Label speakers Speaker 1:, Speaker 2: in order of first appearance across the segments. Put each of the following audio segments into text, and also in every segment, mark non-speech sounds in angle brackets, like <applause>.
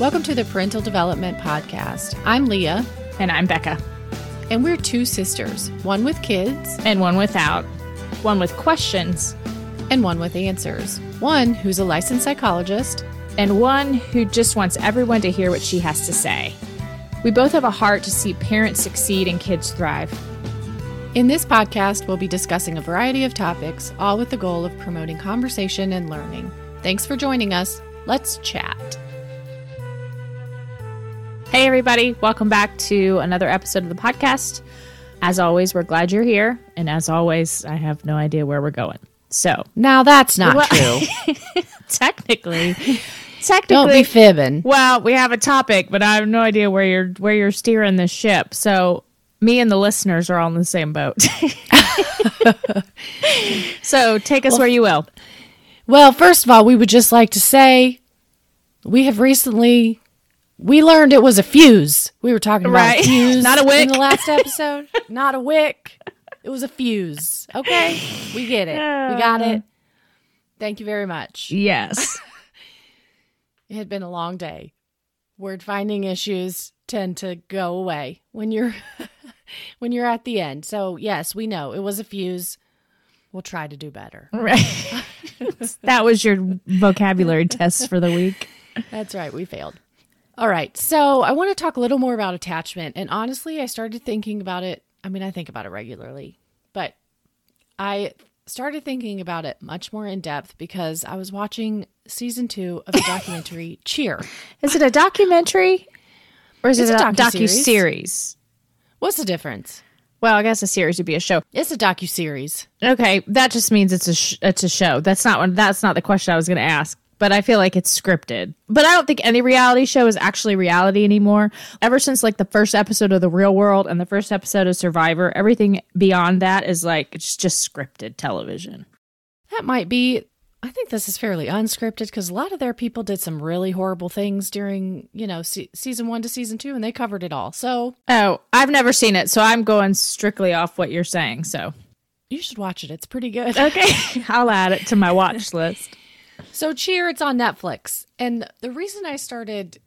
Speaker 1: Welcome to the Parental Development Podcast. I'm Leah,
Speaker 2: And I'm Becca.
Speaker 1: and we're two sisters, one with kids
Speaker 2: And one without. One with questions.
Speaker 1: and one with answers. One who's a licensed psychologist,
Speaker 2: And one who just wants everyone to hear what she has to say. We both have a heart to see parents succeed and kids thrive.
Speaker 1: In this podcast, we'll be discussing a variety of topics, all with the goal of promoting conversation and learning. Thanks for joining us. Let's chat.
Speaker 2: Hey, everybody. Welcome back to another episode of the podcast. As always, we're glad you're here. And as always, I have no idea where we're going. So,
Speaker 1: Now that's not
Speaker 2: Well-
Speaker 1: true.
Speaker 2: technically, <laughs> technically, Don't
Speaker 1: be fibbing.
Speaker 2: Well, we have a topic, but I have no idea where you're where you're steering this ship. So me and the listeners are all in the same boat. <laughs> so take us where you will.
Speaker 1: Well, first of all, we would just like to say we have recently we learned it was a fuse. We were talking about
Speaker 2: Right.
Speaker 1: a <laughs> fuse,
Speaker 2: Not a wick.
Speaker 1: in the last <laughs> episode. Not a wick. It was a fuse. Okay, we get it. We got it. Thank you very much.
Speaker 2: Yes. <laughs>
Speaker 1: It had been a long day. Word finding issues tend to go away when you're when you're at the end. So yes, we know it was a fuse. We'll try to do better.
Speaker 2: right. that was your vocabulary test for the week.
Speaker 1: That's right. We failed. All right. So I want to talk a little more about attachment. And honestly, I started thinking about it. I mean, I think about it regularly, but I started thinking about it much more in depth because I was watching season two of the <coughs> documentary Cheer.
Speaker 2: Is it a documentary or is
Speaker 1: It's
Speaker 2: it
Speaker 1: a
Speaker 2: a docu series?
Speaker 1: What's the difference?
Speaker 2: Well, I guess a series would be a show.
Speaker 1: It's a docu series.
Speaker 2: Okay, that just means it's a sh- it's a show. That's not one. That's not the question I was going to ask. But I feel like it's scripted. But I don't think any reality show is actually reality anymore. Ever since like the first episode of The Real World and the first episode of Survivor, everything beyond that is like it's just scripted television.
Speaker 1: That might be. I think this is fairly unscripted because a lot of their people did some really horrible things during, you know, se- season one to season two, and they covered it all. So
Speaker 2: Oh, I've never seen it, so I'm going strictly off what you're saying. So
Speaker 1: you should watch it. It's pretty good.
Speaker 2: okay, <laughs> I'll add it to my watch list.
Speaker 1: So Cheer, it's on Netflix. And the reason I started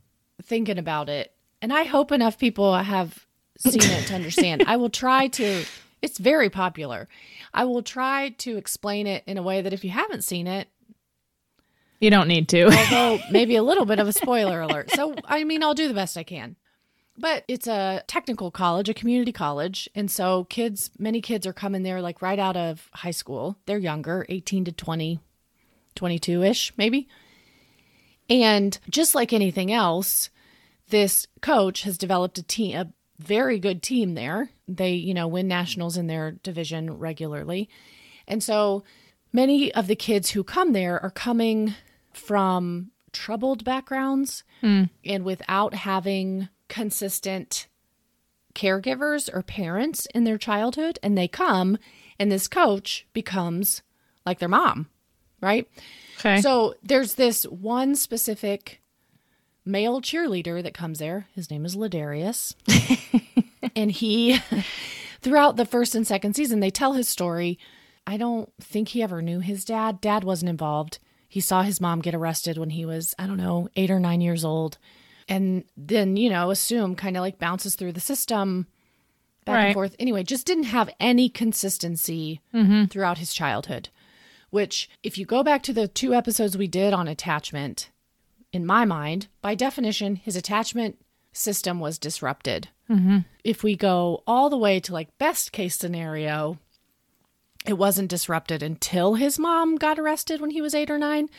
Speaker 1: thinking about it, and I hope enough people have seen it to understand, I will try to, it's very popular. I will try to explain it in a way that if you haven't seen it,
Speaker 2: You don't need to. <laughs>
Speaker 1: although maybe a little bit of a spoiler alert. So, I mean, I'll do the best I can. But it's a technical college, a community college. And so kids, many kids are coming there like right out of high school. They're younger, 18 to 20, 22 ish, maybe. And just like anything else, this coach has developed a team, a very good team there. They, you know, win nationals in their division regularly. And so many of the kids who come there are coming from troubled backgrounds hmm. and without having consistent caregivers or parents in their childhood. And they come, and this coach becomes like their mom, right?
Speaker 2: Okay.
Speaker 1: So there's this one specific male cheerleader that comes there. His name is Ladarius. <laughs> and he, <laughs> throughout the first and second season, they tell his story. I don't think he ever knew his dad. Dad wasn't involved. He saw his mom get arrested when he was, I don't know, eight or nine years old. And then, you know, assume kind of like bounces through the system back and forth. Anyway, just didn't have any consistency mm-hmm. throughout his childhood which if you go back to the two episodes we did on attachment in my mind by definition his attachment system was disrupted. Mm-hmm. If we go all the way to like best case scenario it wasn't disrupted until his mom got arrested when he was eight or nine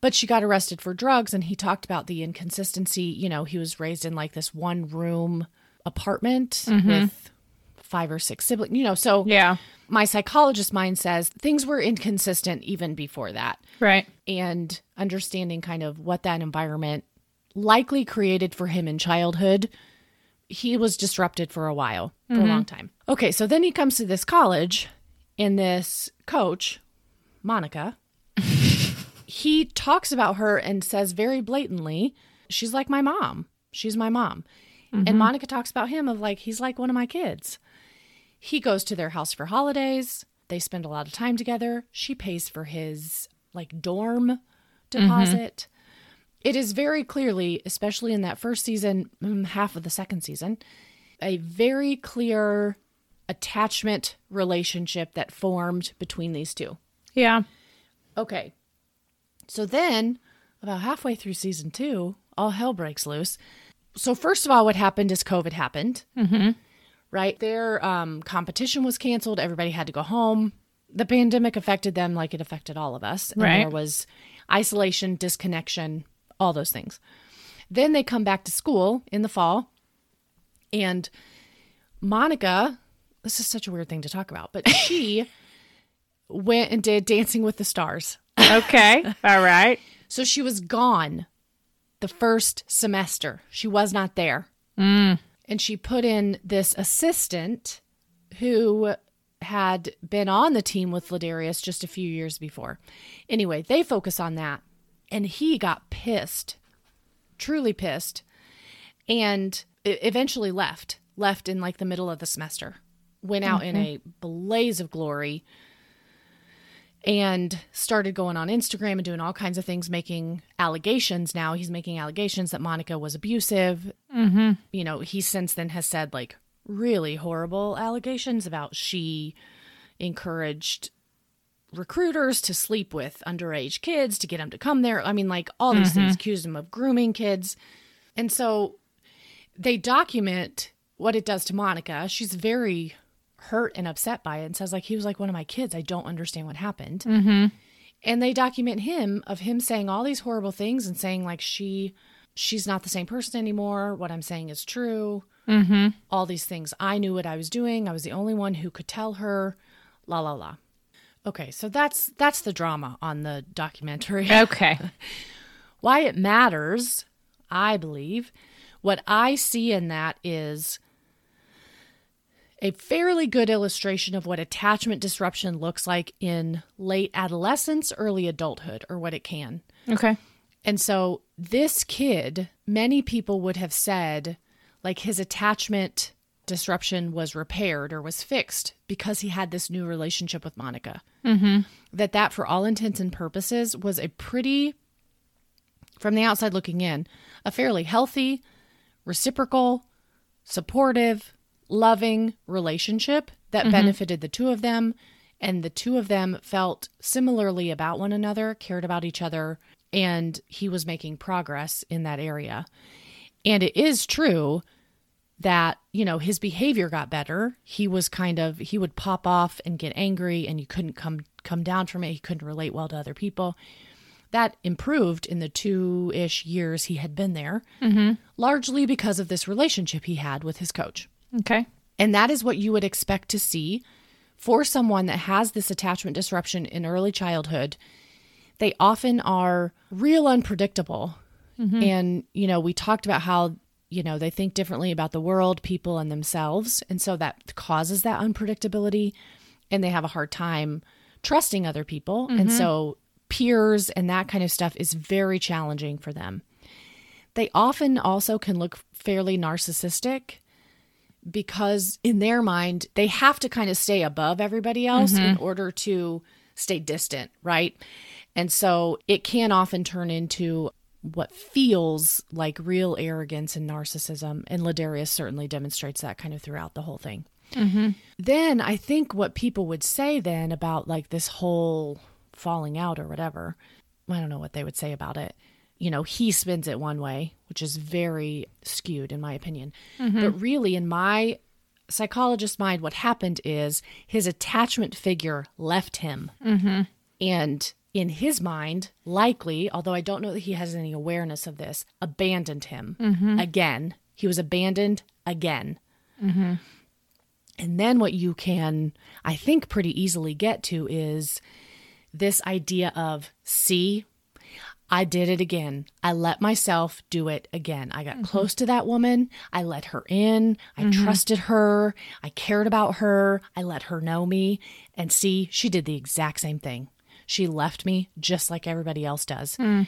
Speaker 1: but she got arrested for drugs and he talked about the inconsistency. You know he was raised in like this one room apartment mm-hmm. with five or six siblings you know so
Speaker 2: yeah.
Speaker 1: My psychologist mind says things were inconsistent even before that.
Speaker 2: Right.
Speaker 1: and understanding kind of what that environment likely created for him in childhood he was disrupted for a while for a mm-hmm. long time. Okay so then he comes to this college and this coach monica <laughs> he talks about her and says very blatantly she's like my mom. She's my mom. And mm-hmm. monica talks about him of like he's like one of my kids he goes to their house for holidays. They spend a lot of time together. She pays for his like dorm deposit. it is very clearly, especially in that first season, mm, half of the second season, a very clear attachment relationship that formed between these two.
Speaker 2: Yeah.
Speaker 1: Okay. So then, about halfway through season two, all hell breaks loose. So, first of all, what happened is COVID happened. Mm-hmm. Right? Their um, competition was canceled. Everybody had to go home. The pandemic affected them like it affected all of us. And
Speaker 2: Right.
Speaker 1: there was isolation, disconnection, all those things. Then they come back to school in the fall. And Monica, this is such a weird thing to talk about, but <laughs> she went and did Dancing with the Stars.
Speaker 2: Okay. <laughs> All right.
Speaker 1: So she was gone the first semester. She was not there. And she put in this assistant who had been on the team with Ladarius just a few years before. Anyway, they focus on that. And he got pissed, truly pissed, and eventually left, left in like the middle of the semester, went out in a blaze of glory and started going on Instagram and doing all kinds of things, making allegations. Now he's making allegations that Monica was abusive. Mm-hmm. You know, he since then has said like really horrible allegations about she encouraged recruiters to sleep with underage kids to get them to come there. I mean, like all these things, accused him of grooming kids. And so they document what it does to Monica. She's very hurt and upset by it and says like he was like one of my kids. I don't understand what happened. Mm-hmm. And they document him of him saying all these horrible things and saying like she she's not the same person anymore. What I'm saying is true. Mm-hmm. All these things. I knew what I was doing. I was the only one who could tell her. La la la. Okay, so that's that's the drama on the documentary <laughs>
Speaker 2: Okay.
Speaker 1: why it matters, I believe, what I see in that is a fairly good illustration of what attachment disruption looks like in late adolescence, early adulthood, or what it can.
Speaker 2: Okay.
Speaker 1: And so this kid, many people would have said, like his attachment disruption was repaired or was fixed because he had this new relationship with Monica. Mm-hmm. That that, for all intents and purposes, was a pretty, from the outside looking in, a fairly healthy, reciprocal, supportive, loving relationship that benefited the two of them. And the two of them felt similarly about one another, cared about each other, and he was making progress in that area. And it is true that, you know, his behavior got better. He was kind of he would pop off and get angry and you couldn't come come down from it. He couldn't relate well to other people. That improved in the two ish years he had been there, mm-hmm. largely because of this relationship he had with his coach.
Speaker 2: Okay.
Speaker 1: And that is what you would expect to see for someone that has this attachment disruption in early childhood. They often are real unpredictable. Mm-hmm. And, you know, we talked about how, you know, they think differently about the world, people, and themselves. And so that causes that unpredictability. And they have a hard time trusting other people. And mm-hmm. so peers and that kind of stuff is very challenging for them. They often also can look fairly narcissistic because in their mind they have to kind of stay above everybody else in mm-hmm. order to stay distant, right? And so it can often turn into what feels like real arrogance and narcissism. And Ladarius certainly demonstrates that kind of throughout the whole thing. Mm-hmm. Then I think what people would say then about like this whole falling out or whatever, I don't know what they would say about it. You know, he spins it one way, which is very skewed in my opinion. Mm-hmm. But really, in my psychologist mind, what happened is his attachment figure left him. Mm-hmm. And in his mind, likely, although I don't know that he has any awareness of this, abandoned him mm-hmm. again. He was abandoned again. And then what you can, I think, pretty easily get to is this idea of, see, I did it again. I let myself do it again. I got mm-hmm. close to that woman. I let her in. I mm-hmm. trusted her. I cared about her. I let her know me. And see, she did the exact same thing. She left me just like everybody else does. Hmm.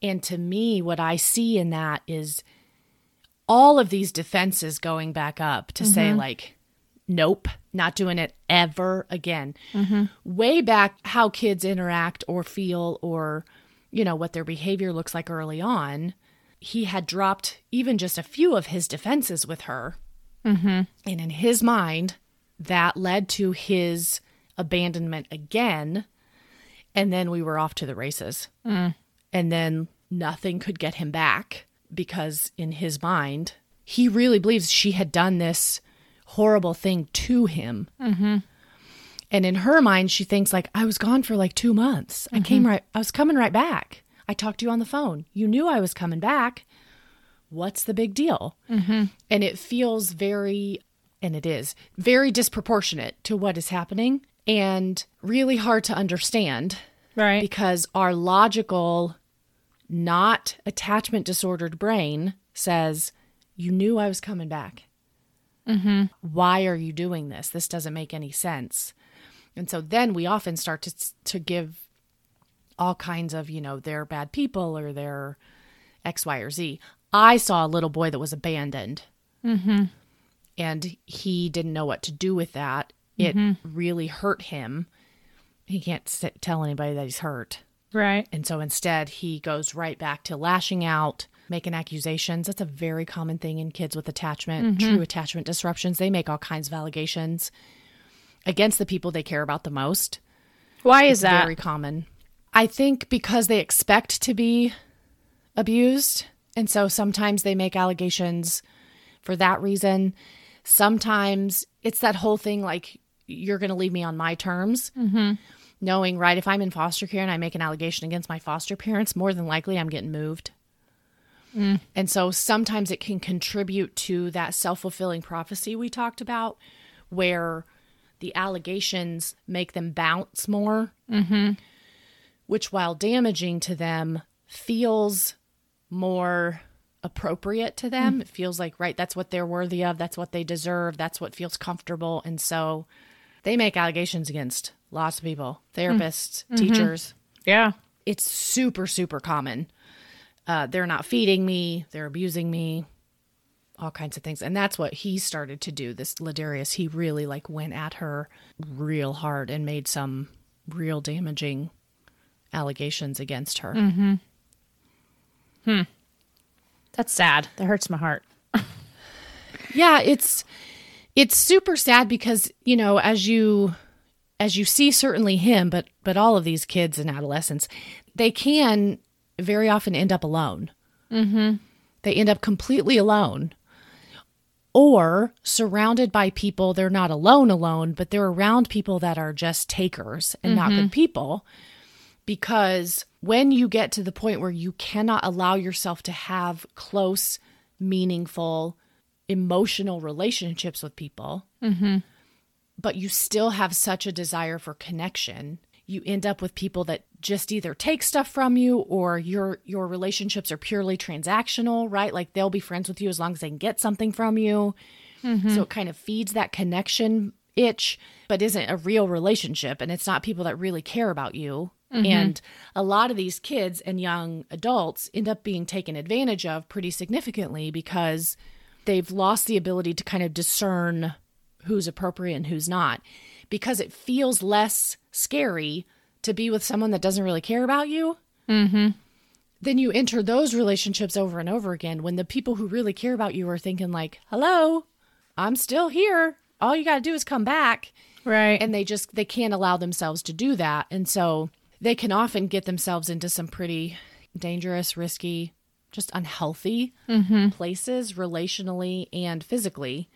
Speaker 1: And to me, what I see in that is all of these defenses going back up to say, mm-hmm. like, nope, not doing it ever again. Way back, how kids interact or feel or, you know, what their behavior looks like early on, he had dropped even just a few of his defenses with her. Mm-hmm. And in his mind, that led to his abandonment again. And then we were off to the races. And then nothing could get him back because, in his mind, he really believes she had done this horrible thing to him. And in her mind, she thinks like I was gone for like two months. I came right. I was coming right back. I talked to you on the phone. You knew I was coming back. What's the big deal? And it feels very, and it is very disproportionate to what is happening, and really hard to understand
Speaker 2: Right.
Speaker 1: because our logical, not attachment disordered brain says, You knew I was coming back. Mm-hmm. Why are you doing this? This doesn't make any sense. And so then we often start to, to give all kinds of, you know, they're bad people or they're X, Y, or Z. I saw a little boy that was abandoned. Mm-hmm. And he didn't know what to do with that. It mm-hmm. really hurt him. He can't sit, tell anybody that he's hurt.
Speaker 2: right.
Speaker 1: And so instead, he goes right back to lashing out, making accusations. That's a very common thing in kids with attachment, mm-hmm. true attachment disruptions. They make all kinds of allegations against the people they care about the most.
Speaker 2: Why is that?
Speaker 1: Very common. I think because they expect to be abused. And so sometimes they make allegations for that reason. Sometimes it's that whole thing like, you're going to leave me on my terms. Mm-hmm. Knowing, right, if I'm in foster care and I make an allegation against my foster parents, more than likely I'm getting moved. And so sometimes it can contribute to that self fulfilling prophecy we talked about, where the allegations make them bounce more, mm-hmm. which, while damaging to them, feels more appropriate to them. Mm. It feels like, right, that's what they're worthy of, that's what they deserve, that's what feels comfortable. And so they make allegations against lots of people therapists, mm. mm-hmm. teachers.
Speaker 2: Yeah.
Speaker 1: it's super super common. Uh, they're not feeding me they're abusing me all kinds of things and that's what he started to do this ladarius he really like went at her real hard and made some real damaging allegations against her Hmm.
Speaker 2: That's sad. That hurts my heart. <laughs>
Speaker 1: yeah it's it's super sad because you know as you as you see certainly him but but all of these kids and adolescents they can very often end up alone mm-hmm. they end up completely alone or surrounded by people they're not alone alone but they're around people that are just takers and not good mm-hmm. people. Because when you get to the point where you cannot allow yourself to have close meaningful emotional relationships with people mm-hmm. but you still have such a desire for connection you end up with people that just either take stuff from you or your your relationships are purely transactional right? Like they'll be friends with you as long as they can get something from you. Mm-hmm. So it kind of feeds that connection itch but isn't a real relationship and it's not people that really care about you. Mm-hmm. And a lot of these kids and young adults end up being taken advantage of pretty significantly because they've lost the ability to kind of discern who's appropriate and who's not. Because it feels less scary to be with someone that doesn't really care about you. Mm-hmm. Then you enter those relationships over and over again when the people who really care about you are thinking, like, hello, I'm still here. All you got to do is come back.
Speaker 2: Right.
Speaker 1: And they just, they can't allow themselves to do that. And so they can often get themselves into some pretty dangerous, risky, just unhealthy places relationally and physically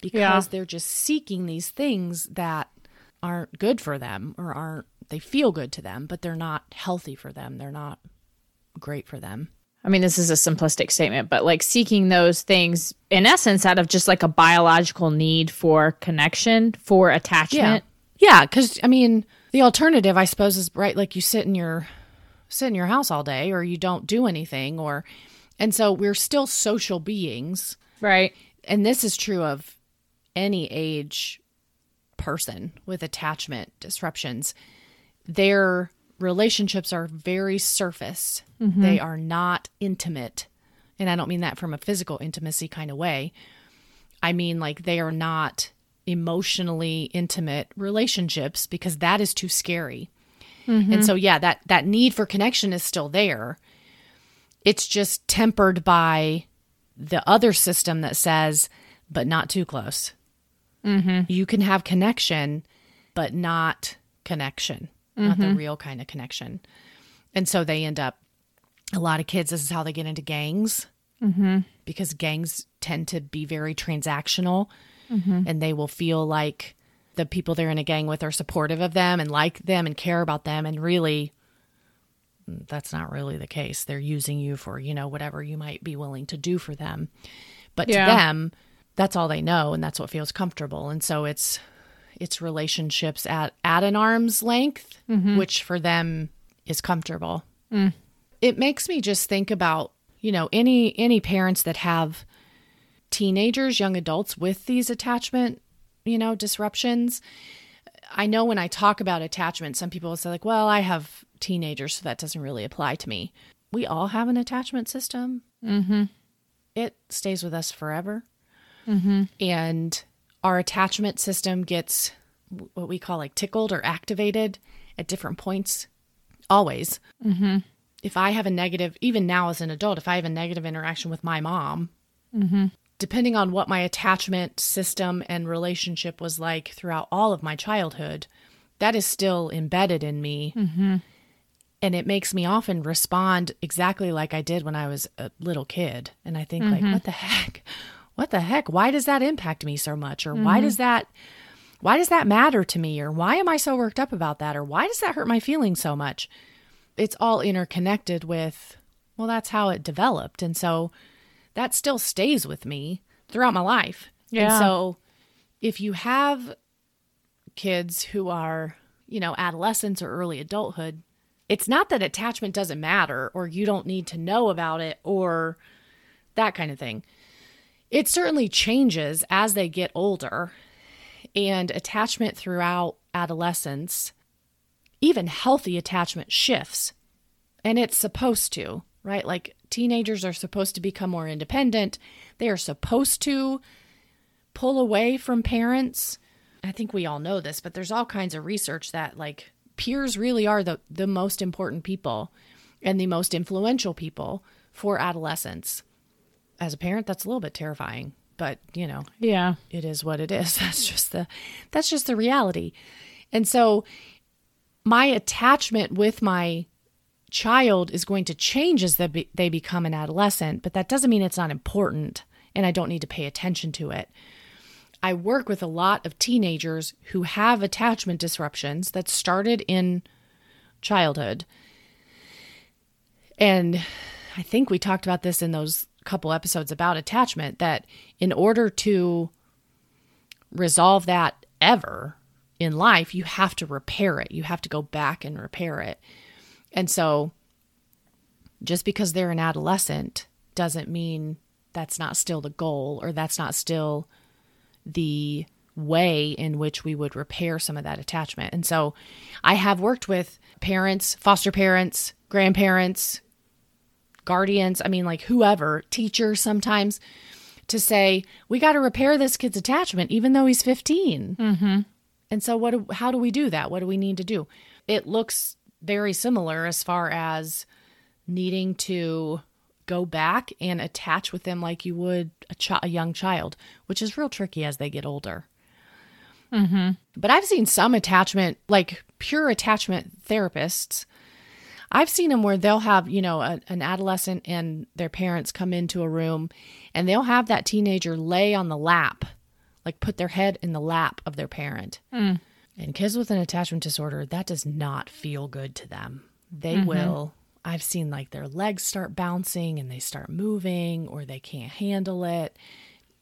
Speaker 1: because
Speaker 2: Yeah.
Speaker 1: they're just seeking these things that aren't good for them or aren't they feel good to them but they're not healthy for them they're not great for them
Speaker 2: I mean, this is a simplistic statement, but like seeking those things in essence out of just like a biological need for connection, for attachment.
Speaker 1: yeah because i mean the alternative i suppose is right like you sit in your sit in your house all day or you don't do anything or and so we're still social beings
Speaker 2: Right.
Speaker 1: and this is true of any age person with attachment disruptions their relationships are very surface. Mm-hmm. They are not intimate. And i don't mean that from a physical intimacy kind of way. I mean like they are not emotionally intimate relationships because that is too scary. Mm-hmm. And so yeah, that that need for connection is still there. It's just tempered by the other system that says but not too close. Mm-hmm. You can have connection but not connection, not the mm-hmm. real kind of connection. And so they end up a lot of kids this is how they get into gangs. Mm-hmm. Because gangs tend to be very transactional. And they will feel like the people they're in a gang with are supportive of them and like them and care about them. And really that's not really the case. They're using you for you know whatever you might be willing to do for them. But
Speaker 2: Yeah.
Speaker 1: to them that's all they know and that's what feels comfortable. And so it's it's relationships at at an arm's length which for them is comfortable. It makes me just think about you know any any parents that have teenagers young adults with these attachment you know disruptions. I know when i talk about attachment some people will say like well i have teenagers so that doesn't really apply to me. We all have an attachment system. Mm-hmm. it stays with us forever Mm-hmm. and our attachment system gets what we call like tickled or activated at different points always mm-hmm. if I have a negative, even now as an adult, if I have a negative interaction with my mom, mm-hmm. depending on what my attachment system and relationship was like throughout all of my childhood, that is still embedded in me. And it makes me often respond exactly like I did when I was a little kid. And I think, like, what the heck? What the heck? Why does that impact me so much? Or why mm-hmm. does that why does that matter to me? Or why am I so worked up about that? Or why does that hurt my feelings so much? it's all interconnected with well that's how it developed and so that still stays with me throughout my life and
Speaker 2: Yeah.
Speaker 1: so if you have kids who are you know adolescents or early adulthood it's not that attachment doesn't matter or you don't need to know about it or that kind of thing it certainly changes as they get older and attachment throughout adolescence even healthy attachment shifts. And it's supposed to, right? Like teenagers are supposed to become more independent. They are supposed to pull away from parents. I think we all know this, but there's all kinds of research that like peers really are the the most important people and the most influential people for adolescents. As a parent, that's a little bit terrifying, but you know,
Speaker 2: Yeah.
Speaker 1: it is what it is. <laughs> That's just the that's just the reality. And so my attachment with my child is going to change as they, be, they become an adolescent, but that doesn't mean it's not important and I don't need to pay attention to it. I work with a lot of teenagers who have attachment disruptions that started in childhood. And I think we talked about this in those couple episodes about attachment that in order to resolve that ever in life, you have to repair it. You have to go back and repair it. And so just because they're an adolescent doesn't mean that's not still the goal or that's not still the way in which we would repair some of that attachment. And so I have worked with parents, foster parents, grandparents, guardians, I mean, like whoever, teachers sometimes, to say, we got to repair this kid's attachment, even though he's 15. Mm-hmm. And so, what? Do, how do we do that? What do we need to do? It looks very similar as far as needing to go back and attach with them like you would a, chi- a young child, which is real tricky as they get older. Mm-hmm. But I've seen some attachment, like pure attachment therapists. I've seen them where they'll have, you know, a, an adolescent and their parents come into a room and they'll have that teenager lay on the lap, like put their head in the lap of their parent. Mm. And kids with an attachment disorder, that does not feel good to them. They mm-hmm. will, I've seen like their legs start bouncing and they start moving or they can't handle it.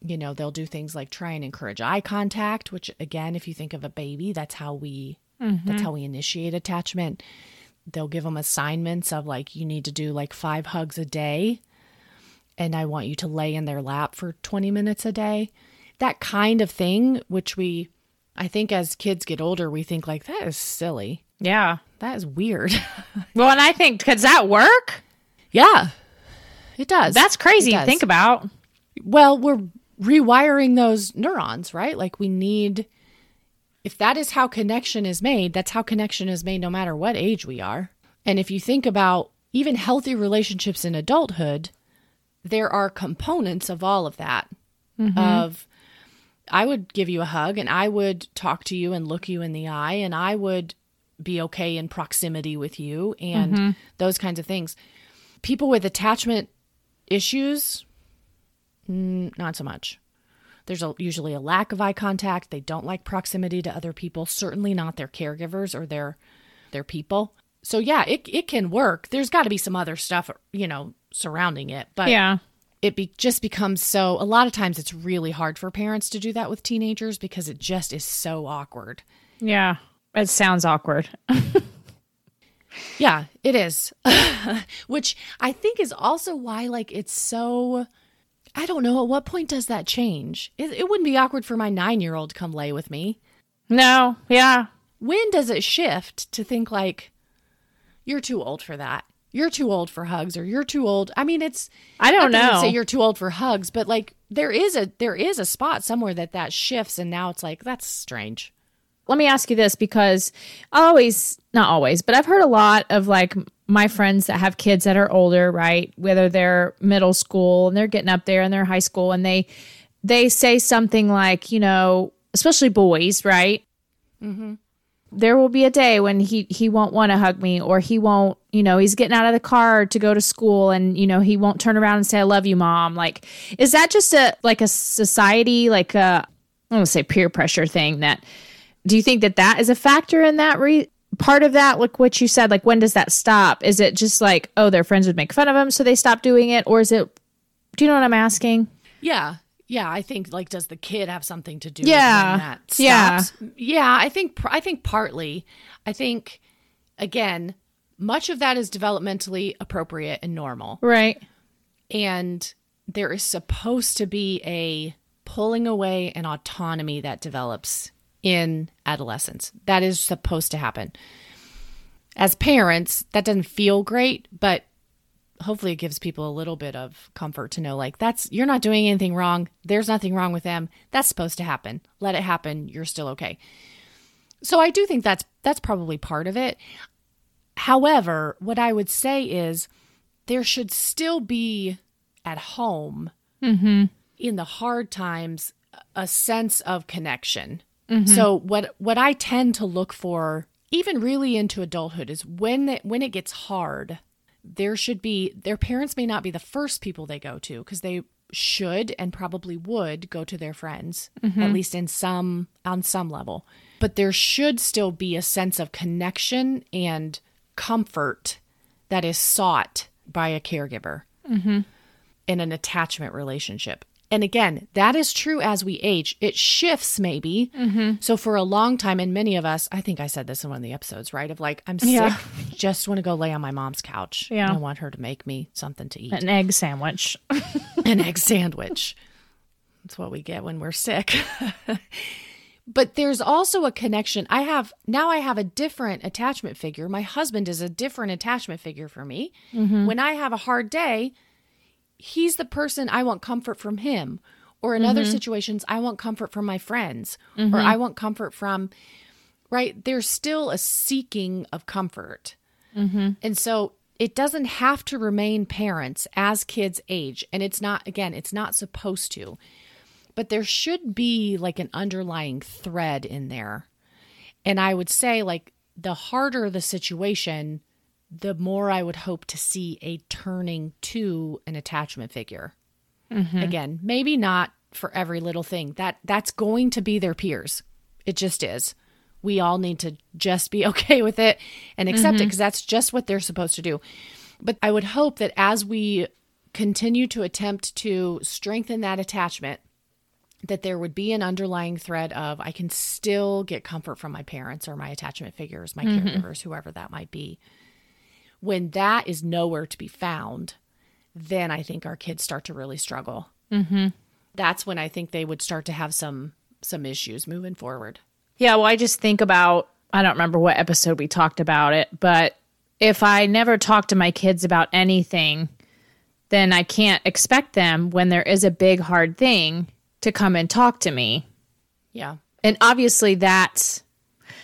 Speaker 1: You know, they'll do things like try and encourage eye contact, which again, if you think of a baby, that's how we that's mm-hmm. how we initiate attachment. They'll give them assignments of like you need to do like 5 hugs a day and I want you to lay in their lap for 20 minutes a day. That kind of thing, which we, I think as kids get older, we think like, that is silly.
Speaker 2: Yeah.
Speaker 1: That is weird. <laughs>
Speaker 2: Well, and I think, does that work?
Speaker 1: yeah, it does.
Speaker 2: That's crazy
Speaker 1: It
Speaker 2: to think about.
Speaker 1: Well, we're rewiring those neurons, right? Like we need if that is how connection is made, that's how connection is made no matter what age we are. And if you think about even healthy relationships in adulthood, there are components of all of that. Mm-hmm. Of I would give you a hug and I would talk to you and look you in the eye and I would be okay in proximity with you and mm-hmm. those kinds of things. People with attachment issues, not so much. There's a, usually a lack of eye contact. They don't like proximity to other people, certainly not their caregivers or their their people. So yeah, it it can work. There's got to be some other stuff, you know, surrounding it, but
Speaker 2: Yeah.
Speaker 1: it be, just becomes so a lot of times it's really hard for parents to do that with teenagers because it just is so awkward.
Speaker 2: Yeah. It sounds awkward. <laughs>
Speaker 1: Yeah, it is. <laughs> Which I think is also why like it's so I don't know at what point does that change? It, it wouldn't be awkward for my 9-year-old to come lay with me.
Speaker 2: No. Yeah.
Speaker 1: When does it shift to think like you're too old for that? You're too old for hugs or you're too old. I mean, it's
Speaker 2: I don't
Speaker 1: I
Speaker 2: know.
Speaker 1: say you're too old for hugs, but like there is a there is a spot somewhere that that shifts and now it's like that's strange.
Speaker 2: let me ask you this because I always not always but i've heard a lot of like my friends that have kids that are older right whether they're middle school and they're getting up there and they're high school and they they say something like you know especially boys right Mm-hmm. there will be a day when he he won't want to hug me or he won't you know he's getting out of the car to go to school and you know he won't turn around and say i love you mom like is that just a like a society like a i don't say peer pressure thing that do you think that that is a factor in that re- part of that like what you said like when does that stop is it just like oh their friends would make fun of them so they stop doing it or is it do you know what i'm asking
Speaker 1: Yeah. Yeah, I think like does the kid have something to do
Speaker 2: Yeah.
Speaker 1: with when that
Speaker 2: Yeah.
Speaker 1: Yeah, I think I think partly. I think again, much of that is developmentally appropriate and normal.
Speaker 2: right
Speaker 1: And there is supposed to be a pulling away and autonomy that develops in adolescence. That is supposed to happen. As parents, that doesn't feel great, but hopefully it gives people a little bit of comfort to know like that's you're not doing anything wrong. There's nothing wrong with them. That's supposed to happen. Let it happen. You're still okay. So I do think that's that's probably part of it. However, what I would say is there should still be at home mm-hmm. in the hard times a sense of connection. Mm-hmm. So what what I tend to look for even really into adulthood is when it, when it gets hard there should be their parents may not be the first people they go to because they should and probably would go to their friends at mm-hmm. least in some on some level. But there should still be a sense of connection and comfort that is sought by a caregiver mm-hmm. in an attachment relationship and again that is true as we age it shifts maybe mm-hmm. so for a long time and many of us i think i said this in one of the episodes right of like i'm
Speaker 2: Yeah.
Speaker 1: sick <laughs> just want to go lay on my mom's couch
Speaker 2: Yeah.
Speaker 1: i want her to make me something to eat
Speaker 2: an egg sandwich <laughs>
Speaker 1: an egg sandwich. That's what we get when we're sick. <laughs> but there's also a connection. I have now I have a different attachment figure. My husband is a different attachment figure for me. Mm-hmm. When I have a hard day, he's the person I want comfort from him. Or in other mm-hmm. situations, I want comfort from my friends or mm-hmm. I want comfort from right? There's still a seeking of comfort. Mm-hmm. And so it doesn't have to remain parents as kids age. And it's not, again, it's not supposed to. But there should be like an underlying thread in there. And I would say, like, the harder the situation, the more I would hope to see a turning to an attachment figure. Mm-hmm. Again, maybe not for every little thing. That that's going to be their peers. It just is. We all need to just be <laughs> okay with it and accept it mm-hmm. because that's just what they're supposed to do. But I would hope that as we continue to attempt to strengthen that attachment, that there would be an underlying thread of I can still get comfort from my parents or my attachment figures, my mm-hmm. caregivers, whoever that might be. When that is nowhere to be found, then I think our kids start to really struggle. Mm-hmm. That's when I think they would start to have some some issues moving forward.
Speaker 2: Yeah, well, I just think about, I don't remember what episode we talked about it, but if I never talk to my kids about anything, then I can't expect them when there is a big, hard thing to come and talk to me.
Speaker 1: Yeah.
Speaker 2: And obviously, that's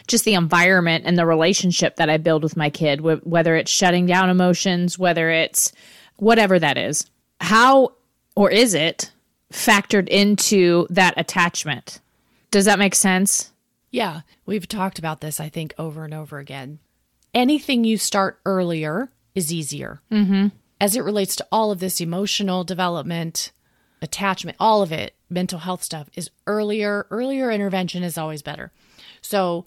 Speaker 2: just the environment and the relationship that I build with my kid, wh- whether it's shutting down emotions, whether it's whatever that is. How or is it factored into that attachment? Does that make sense?
Speaker 1: Yeah, we've talked about this, I think, over and over again. Anything you start earlier is easier. Mm-hmm. As it relates to all of this emotional development, attachment, all of it, mental health stuff is earlier. Earlier intervention is always better. So,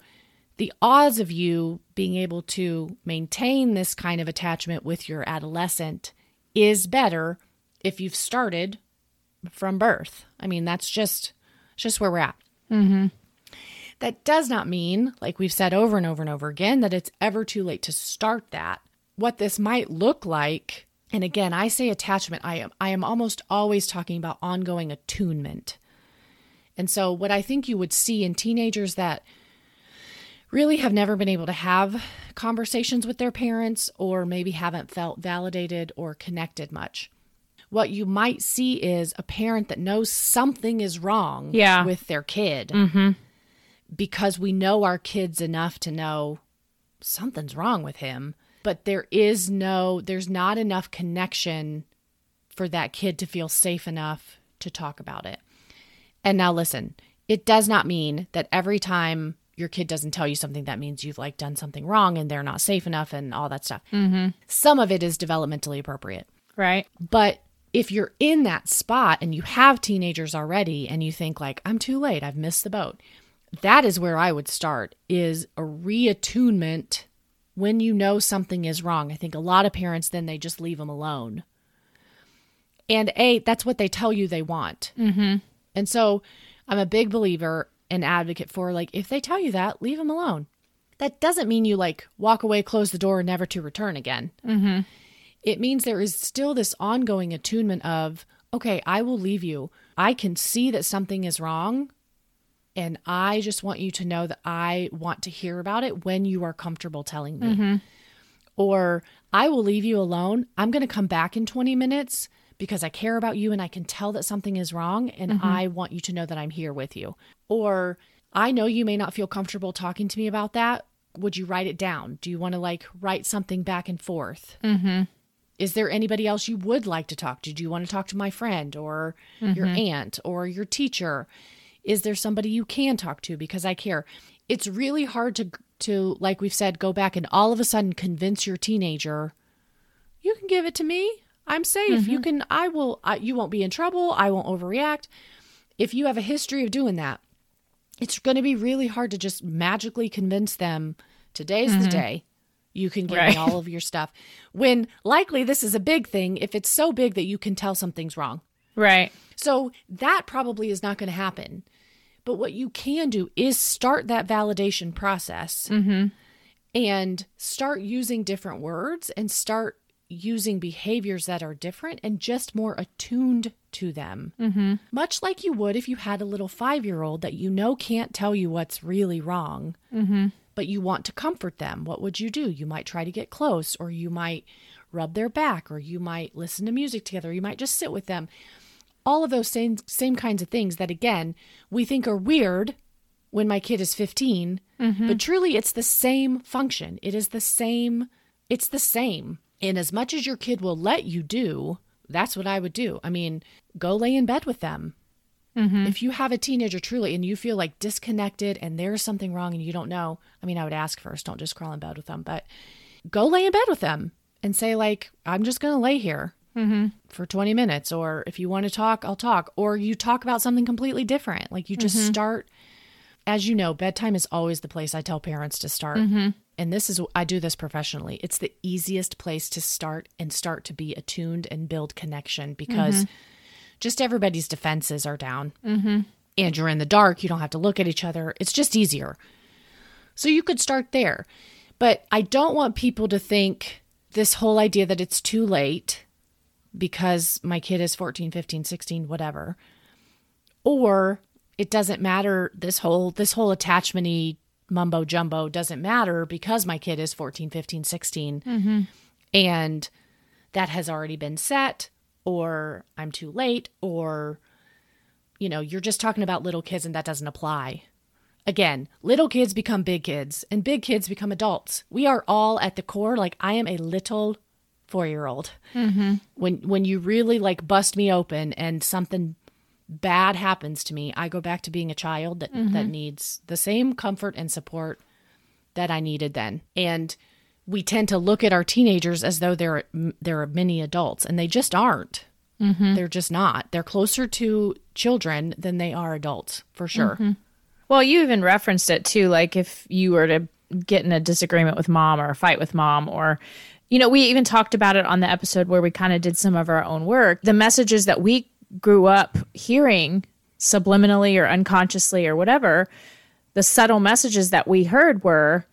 Speaker 1: the odds of you being able to maintain this kind of attachment with your adolescent is better if you've started from birth. I mean, that's just just where we're at. Mm-hmm. That does not mean, like we've said over and over and over again, that it's ever too late to start that. What this might look like, and again, I say attachment, I am I am almost always talking about ongoing attunement. And so what I think you would see in teenagers that really have never been able to have conversations with their parents or maybe haven't felt validated or connected much. What you might see is a parent that knows something is wrong
Speaker 2: Yeah.
Speaker 1: with their kid mm-hmm. because we know our kids enough to know something's wrong with him, but there is no, there's not enough connection for that kid to feel safe enough to talk about it. And now listen, it does not mean that every time your kid doesn't tell you something, that means you've like done something wrong and they're not safe enough and all that stuff. Mm-hmm. Some of it is developmentally appropriate.
Speaker 2: Right.
Speaker 1: But if you're in that spot and you have teenagers already and you think like I'm too late, I've missed the boat. That is where I would start is a reattunement when you know something is wrong. I think a lot of parents then they just leave them alone. And A, that's what they tell you they want. Mm-hmm. And so I'm a big believer and advocate for like, if they tell you that, leave them alone. That doesn't mean you like walk away, close the door, never to return again. Mm-hmm. It means there is still this ongoing attunement of, okay, I will leave you. I can see that something is wrong. And I just want you to know that I want to hear about it when you are comfortable telling me. Or I will leave you alone. I'm going to come back in 20 minutes because I care about you and I can tell that something is wrong and I want you to know that I'm here with you. Or I know you may not feel comfortable talking to me about that. Would you write it down? Do you want to like write something back and forth? Mm-hmm. Is there anybody else you would like to talk to? Do you want to talk to my friend or your aunt or your teacher? Is there somebody you can talk to because I care? It's really hard to to like we've said go back and all of a sudden convince your teenager you can give it to me. I'm safe. You can I will I, you won't be in trouble. I won't overreact. If you have a history of doing that, it's going to be really hard to just magically convince them today's the mm-hmm. day. You can give
Speaker 2: Right.
Speaker 1: me all of your stuff. When likely this is a big thing if it's so big that you can tell something's wrong.
Speaker 2: Right.
Speaker 1: So that probably is not going to happen. But what you can do is start that validation process mm-hmm. and start using different words and start using behaviors that are different and just more attuned to them. Mm-hmm. Much like you would if you had a little five year old that you know can't tell you what's really wrong, but you want to comfort them. What would you do? You might try to get close, or you might rub their back, or you might listen to music together, you might just sit with them all of those same same kinds of things that again we think are weird when my kid is 15 but truly it's the same function it is the same it's the same and as much as your kid will let you do that's what i would do. I mean go lay in bed with them. Mm-hmm. If you have a teenager truly and you feel like disconnected and there's something wrong and you don't know i mean i would ask first don't just crawl in bed with them but go lay in bed with them and say like i'm just going to lay here mm-hmm. for 20 minutes or if you want to talk i'll talk or you talk about something completely different. Like you just mm-hmm. start as you know bedtime is always the place i tell parents to start and this is i do this professionally it's the easiest place to start and start to be attuned and build connection because mm-hmm. just everybody's defenses are down. Mm-hmm. And you're in the dark you don't have to look at each other it's just easier. So you could start there. But i don't want people to think this whole idea that it's too late because my kid is 14, 15, 16, whatever. Or it doesn't matter this whole this whole attachmenty mumbo jumbo doesn't matter because my kid is 14, 15, 16 and that has already been set or I'm too late or you know, you're just talking about little kids and that doesn't apply. Again, little kids become big kids and big kids become adults. We are all at the core like I am a little 4-year-old. Mm-hmm. When when you really like bust me open and something bad happens to me, I go back to being a child that mm-hmm. that needs the same comfort and support that I needed then. And we tend to look at our teenagers as though they're they're mini adults, and they just aren't. Mm-hmm. They're just not. They're closer to children than they are adults, for sure. Mm-hmm.
Speaker 2: Well, you even referenced it too. Like if you were to get in a disagreement with mom or a fight with mom, or, you know, we even talked about it on the episode where we kind of did some of our own work. The messages that we grew up hearing subliminally or unconsciously or whatever, the subtle messages that we heard were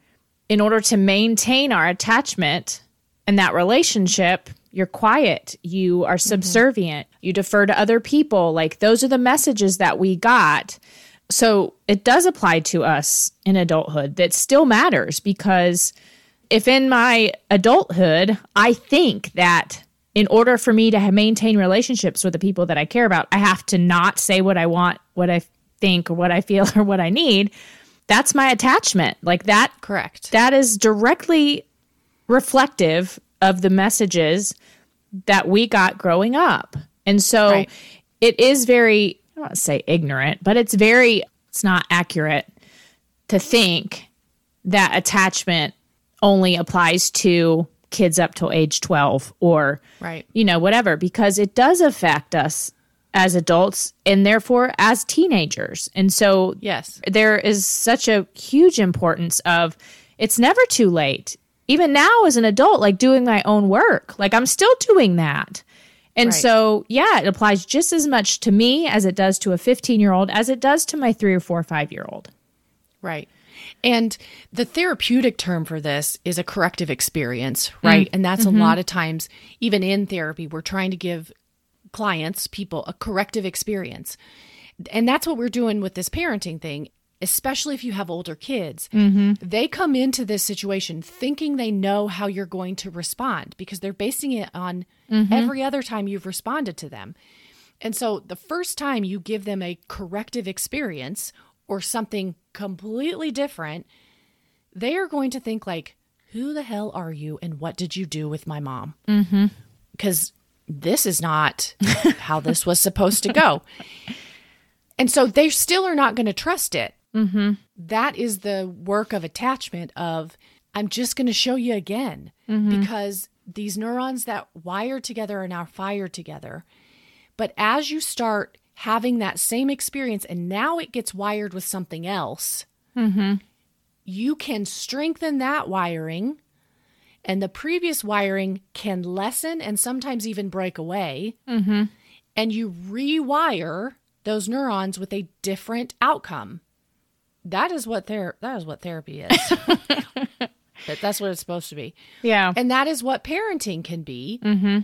Speaker 2: in order to maintain our attachment and that relationship, you're quiet, you are mm-hmm. subservient, you defer to other people. Like those are the messages that we got. So it does apply to us in adulthood. That still matters because if in my adulthood, I think that in order for me to maintain relationships with the people that I care about, I have to not say what I want, what I think, or what I feel, <laughs> or what I need. That's my attachment. Like that
Speaker 1: Correct.
Speaker 2: that is directly reflective of the messages that we got growing up. And so
Speaker 1: Right.
Speaker 2: it is very, I don't want to say ignorant, but it's very, it's not accurate to think that attachment only applies to kids up till age 12 or,
Speaker 1: Right.
Speaker 2: you know, whatever, because it does affect us as adults and therefore as teenagers. And so
Speaker 1: Yes.
Speaker 2: there is such a huge importance of it's never too late even now as an adult like doing my own work like i'm still doing that and
Speaker 1: Right.
Speaker 2: so yeah it applies just as much to me as it does to a 15 year old as it does to my three or four or five year old
Speaker 1: Right. And the therapeutic term for this is a corrective experience, right? Mm-hmm. And that's a mm-hmm. lot of times, even in therapy, we're trying to give clients, people, a corrective experience. And that's what we're doing with this parenting thing, especially if you have older kids. Mm-hmm. They come into this situation thinking they know how you're going to respond because they're basing it on every other time you've responded to them. And so the first time you give them a corrective experience or something completely different, they are going to think like, "Who the hell are you and what did you do with my mom?" Mm-hmm. Because this is not <laughs> how this was supposed to go. And so they still are not going to trust it. Mm-hmm. That is the work of attachment of I'm just going to show you again because these neurons that wire together are now fired together. But as you start having that same experience and now it gets wired with something else, mm-hmm. you can strengthen that wiring and the previous wiring can lessen and sometimes even break away. Mm-hmm. And you rewire those neurons with a different outcome. That is what ther- that is what therapy is. <laughs> That- That's what it's supposed to be.
Speaker 2: yeah
Speaker 1: And that is what parenting can be mm-hmm.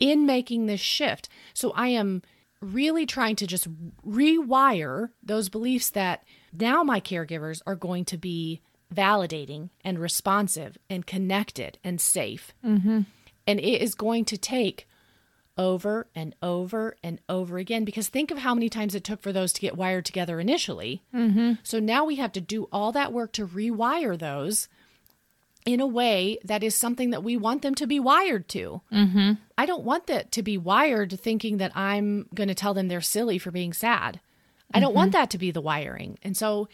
Speaker 1: in making this shift. So I am really trying to just rewire those beliefs that now my caregivers are going to be validating and responsive and connected and safe. Mm-hmm. And it is going to take over and over and over again because think of how many times it took for those to get wired together initially. Mm-hmm. So now we have to do all that work to rewire those in a way that is something that we want them to be wired to. Mm-hmm. I don't want that to be wired thinking that I'm going to tell them they're silly for being sad. I don't want that to be the wiring. And so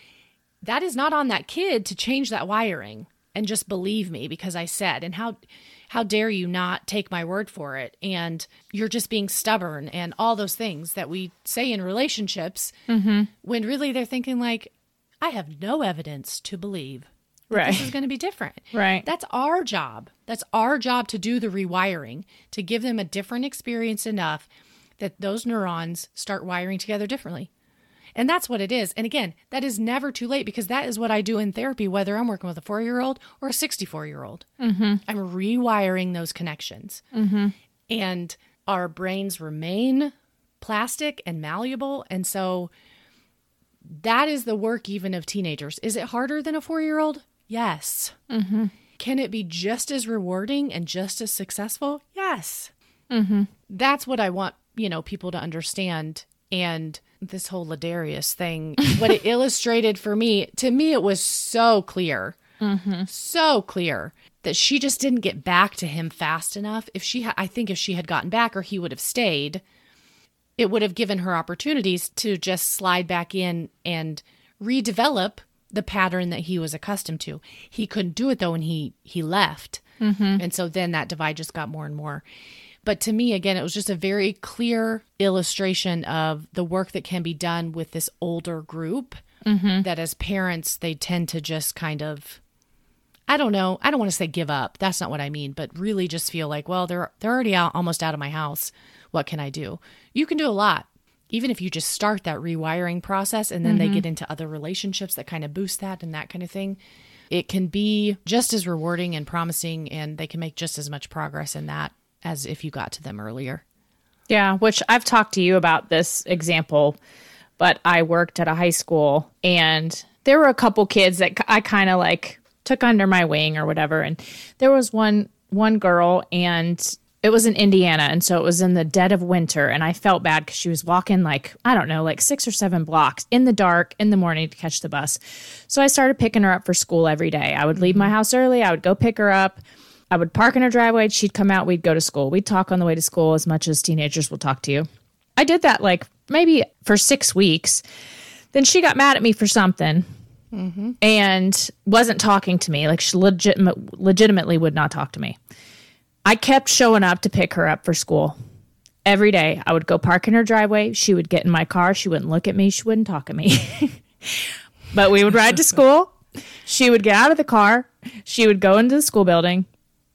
Speaker 1: that is not on that kid to change that wiring and just believe me because I said and how how dare you not take my word for it and you're just being stubborn and all those things that we say in relationships when really they're thinking like I have no evidence to believe
Speaker 2: Right.
Speaker 1: this is going to be different.
Speaker 2: Right.
Speaker 1: That's our job. That's our job to do the rewiring, to give them a different experience enough that those neurons start wiring together differently. And that's what it is. And again, that is never too late because that is what I do in therapy, whether I'm working with a four year old or a 64 year old. Mm-hmm. I'm rewiring those connections. Mm-hmm. And our brains remain plastic and malleable. And so that is the work even of teenagers. Is it harder than a four year old? Yes. Mm-hmm. Can it be just as rewarding and just as successful? Yes. Mm-hmm. That's what I want, you know, people to understand And this whole Ladarius thing, <laughs> what it illustrated for me, to me, it was so clear, so clear that she just didn't get back to him fast enough. If she, ha- I think if she had gotten back or he would have stayed, it would have given her opportunities to just slide back in and redevelop the pattern that he was accustomed to. He couldn't do it though and he he left. Mm-hmm. And so then that divide just got more and more. But to me again it was just a very clear illustration of the work that can be done with this older group mm-hmm. that as parents they tend to just kind of I don't know. I don't want to say give up. That's not what I mean, but really just feel like, well, they're they're already out almost out of my house. What can I do? You can do a lot. Even if you just start that rewiring process and then they mm-hmm. get into other relationships that kind of boost that and that kind of thing, it can be just as rewarding and promising and they can make just as much progress in that as if you got to them earlier.
Speaker 2: Yeah, which I've talked to you about this example, but I worked at a high school and there were a couple kids that I kind of like took under my wing or whatever and there was one one girl and it was in Indiana and so it was in the dead of winter and I felt bad cuz she was walking like I don't know like 6 or 7 blocks in the dark in the morning to catch the bus. So I started picking her up for school every day. I would leave my mm-hmm. house early, I would go pick her up. I would park in her driveway. She'd come out. We'd go to school. We'd talk on the way to school as much as teenagers will talk to you. I did that like maybe for six weeks. Then she got mad at me for something mm-hmm. and wasn't talking to me. Like she legitimate, legitimately would not talk to me. I kept showing up to pick her up for school every day. I would go park in her driveway. She would get in my car. She wouldn't look at me. She wouldn't talk at me. <laughs> but we would ride to school. She would get out of the car. She would go into the school building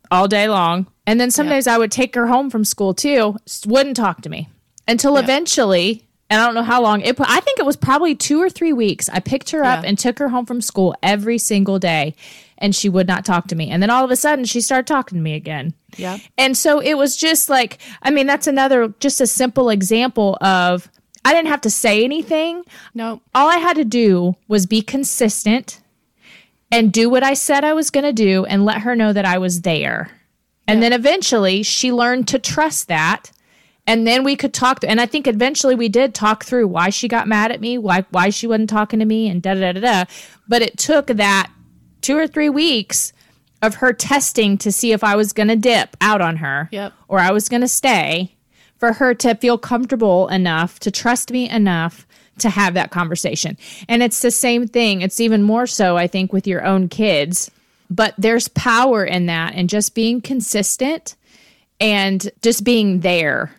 Speaker 2: all day long. And then some days I would take her home from school too. Wouldn't talk to me until eventually, and I don't know how long. It. I think it was probably two or three weeks. I picked her up and took her home from school every single day, and she would not talk to me. And then all of a sudden, she started talking to me again.
Speaker 1: Yeah.
Speaker 2: And so it was just like, I mean, that's another just a simple example of I didn't have to say anything.
Speaker 1: No.
Speaker 2: All I had to do was be consistent and do what I said I was going to do and let her know that I was there. And then eventually she learned to trust that. And then we could talk. And I think eventually we did talk through why she got mad at me, why why she wasn't talking to me, and da da da da. da. But it took that two or three weeks of her testing to see if I was going to dip out on her
Speaker 1: Yep.
Speaker 2: or I was going to stay for her to feel comfortable enough to trust me enough to have that conversation. And it's the same thing. It's even more so, I think, with your own kids. But there's power in that and just being consistent and just being there.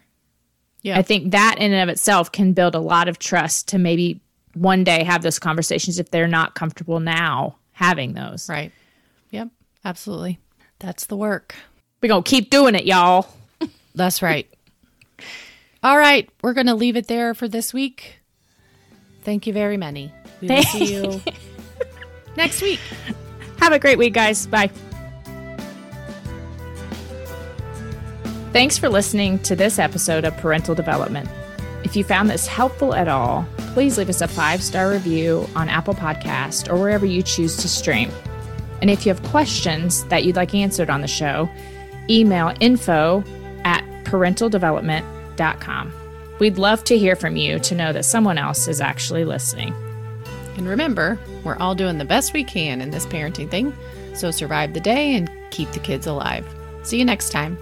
Speaker 1: Yeah.
Speaker 2: I think that in and of itself can build a lot of trust to maybe one day have those conversations if they're not comfortable now having those.
Speaker 1: Right. Yep. Absolutely. That's the work.
Speaker 2: We're going to keep doing it, y'all. <laughs>
Speaker 1: That's right. All right, we're going to leave it there for this week. Thank you very many. We will see you <laughs> next week.
Speaker 2: Have a great week, guys. Bye. Thanks for listening to this episode of Parental Development. If you found this helpful at all, please leave us a five star review on Apple Podcast or wherever you choose to stream. And if you have questions that you'd like answered on the show, email info at parentaldevelopment.com. We'd love to hear from you to know that someone else is actually listening.
Speaker 1: And remember, we're all doing the best we can in this parenting thing. So survive the day and keep the kids alive. See you next time.